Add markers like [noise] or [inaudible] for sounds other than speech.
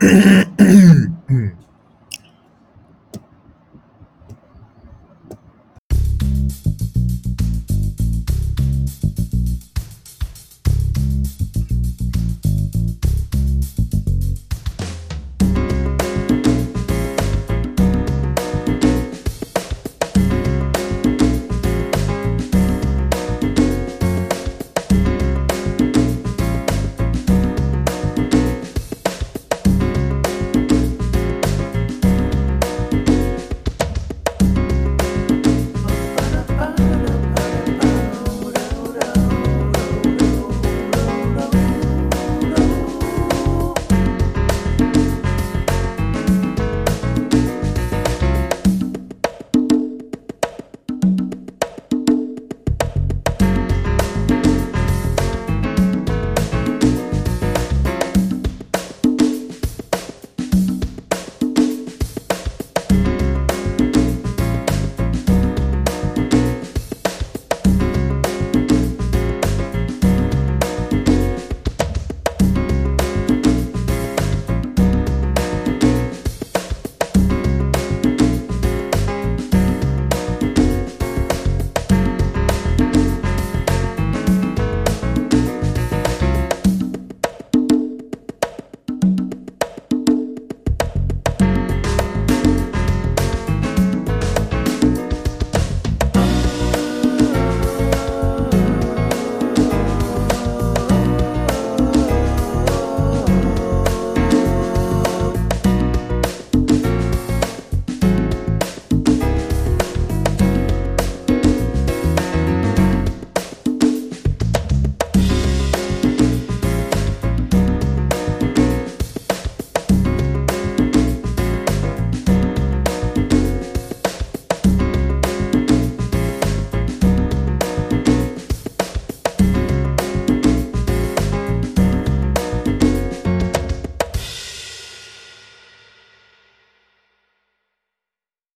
Mm-hmm. [clears throat]